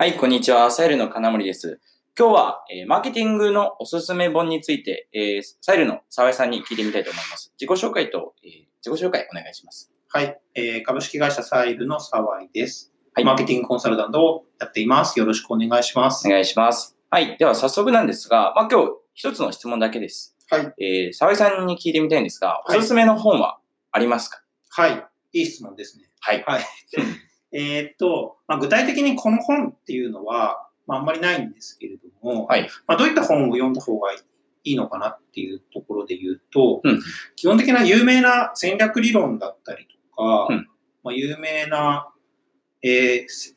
はい、こんにちは。サイルの金森です。今日は、えーマーケティングのおすすめ本について、えーサイルの沢井さんに聞いてみたいと思います。自己紹介と、えー自己紹介お願いします。はい、えー株式会社サイルの沢井です。はいマーケティングコンサルタントをやっています。よろしくお願いします。お願いします。はい、では早速なんですが、まあ、今日一つの質問だけです。はい、えー沢井さんに聞いてみたいんですが、おはいすすめの本はありますか？はい、いい質問ですね。はい。はい。えーっと、まあ、具体的にこの本っていうのは、まあ、あんまりないんですけれども、はい。まあ、どういった本を読んだ方がいいのかなっていうところで言うと、うん。基本的な有名な戦略理論だったりとか、うん。まあ、有名な、えーせ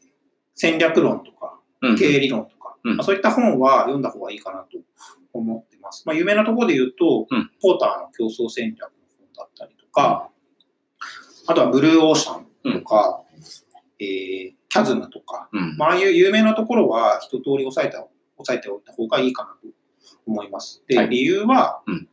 戦略論とか、うん。経営理論とか、うん。まあ、そういった本は読んだ方がいいかなと思ってます。まあ、有名なところで言うと、うん。ポーターの競争戦略の本だったりとか、あとはブルーオーシャンとか、えーキャズムとか、うん。まあ、ああいう有名なところは一通り押さえた押さえておいた方がいいかなと思います。で、はい理由は、うん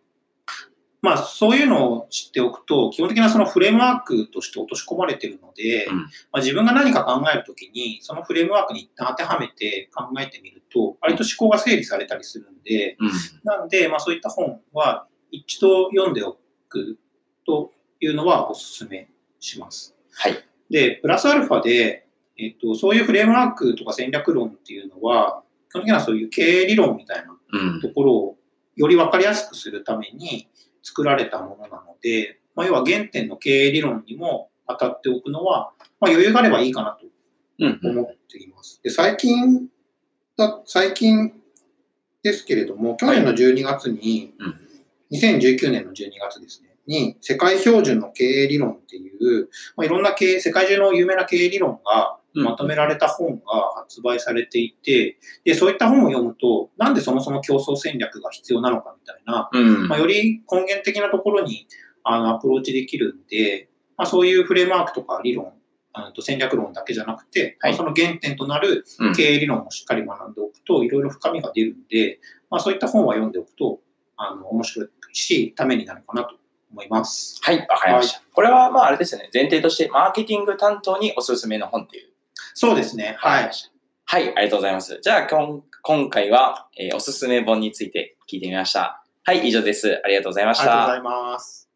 まあ、そういうのを知っておくと、基本的なそのフレームワークとして落とし込まれているので、うんまあ、自分が何か考えるときに、そのフレームワークに一旦当てはめて考えてみると、割と思考が整理されたりするんで、うん。なので、まあ、そういった本は一度読んでおくというのはお勧めします。はい。で、プラスアルファで、えっと、そういうフレームワークとか戦略論っていうのは、基本的にはそういう経営理論みたいなうん。ところをより分かりやすくするために作られたものなので、まあ、要は原点の経営理論にも当たっておくのは、まあ、余裕があればいいかなとうん。思っています。で最近だ、最近ですけれども、去年の12月に、うん2019年の12月ですね、に世界標準の経営理論っていう、まあ、いろんな経営、世界中の有名な経営理論がうん。まとめられた本が発売されていて、で、そういった本を読むと、なんでそもそも競争戦略が必要なのかみたいな、うん。まあ、より根源的なところにあのアプローチできるんで、まあ、そういうフレームワークとか理論、あと戦略論だけじゃなくて、はい。まあその原点となるうん。経営理論もしっかり学んでおくと、いろいろ深みが出るんで、まあ、そういった本は読んでおくと、あの、面白いし、ためになるかなと思います。はい、わかりました。これは、まあ、あれですよね。前提として、マーケティング担当におすすめの本っていう。そうですね。はい。はい、ありがとうございます。じゃあ、今今回は、えーおすすめ本について聞いてみました。はい、以上です。ありがとうございました。ありがとうございます。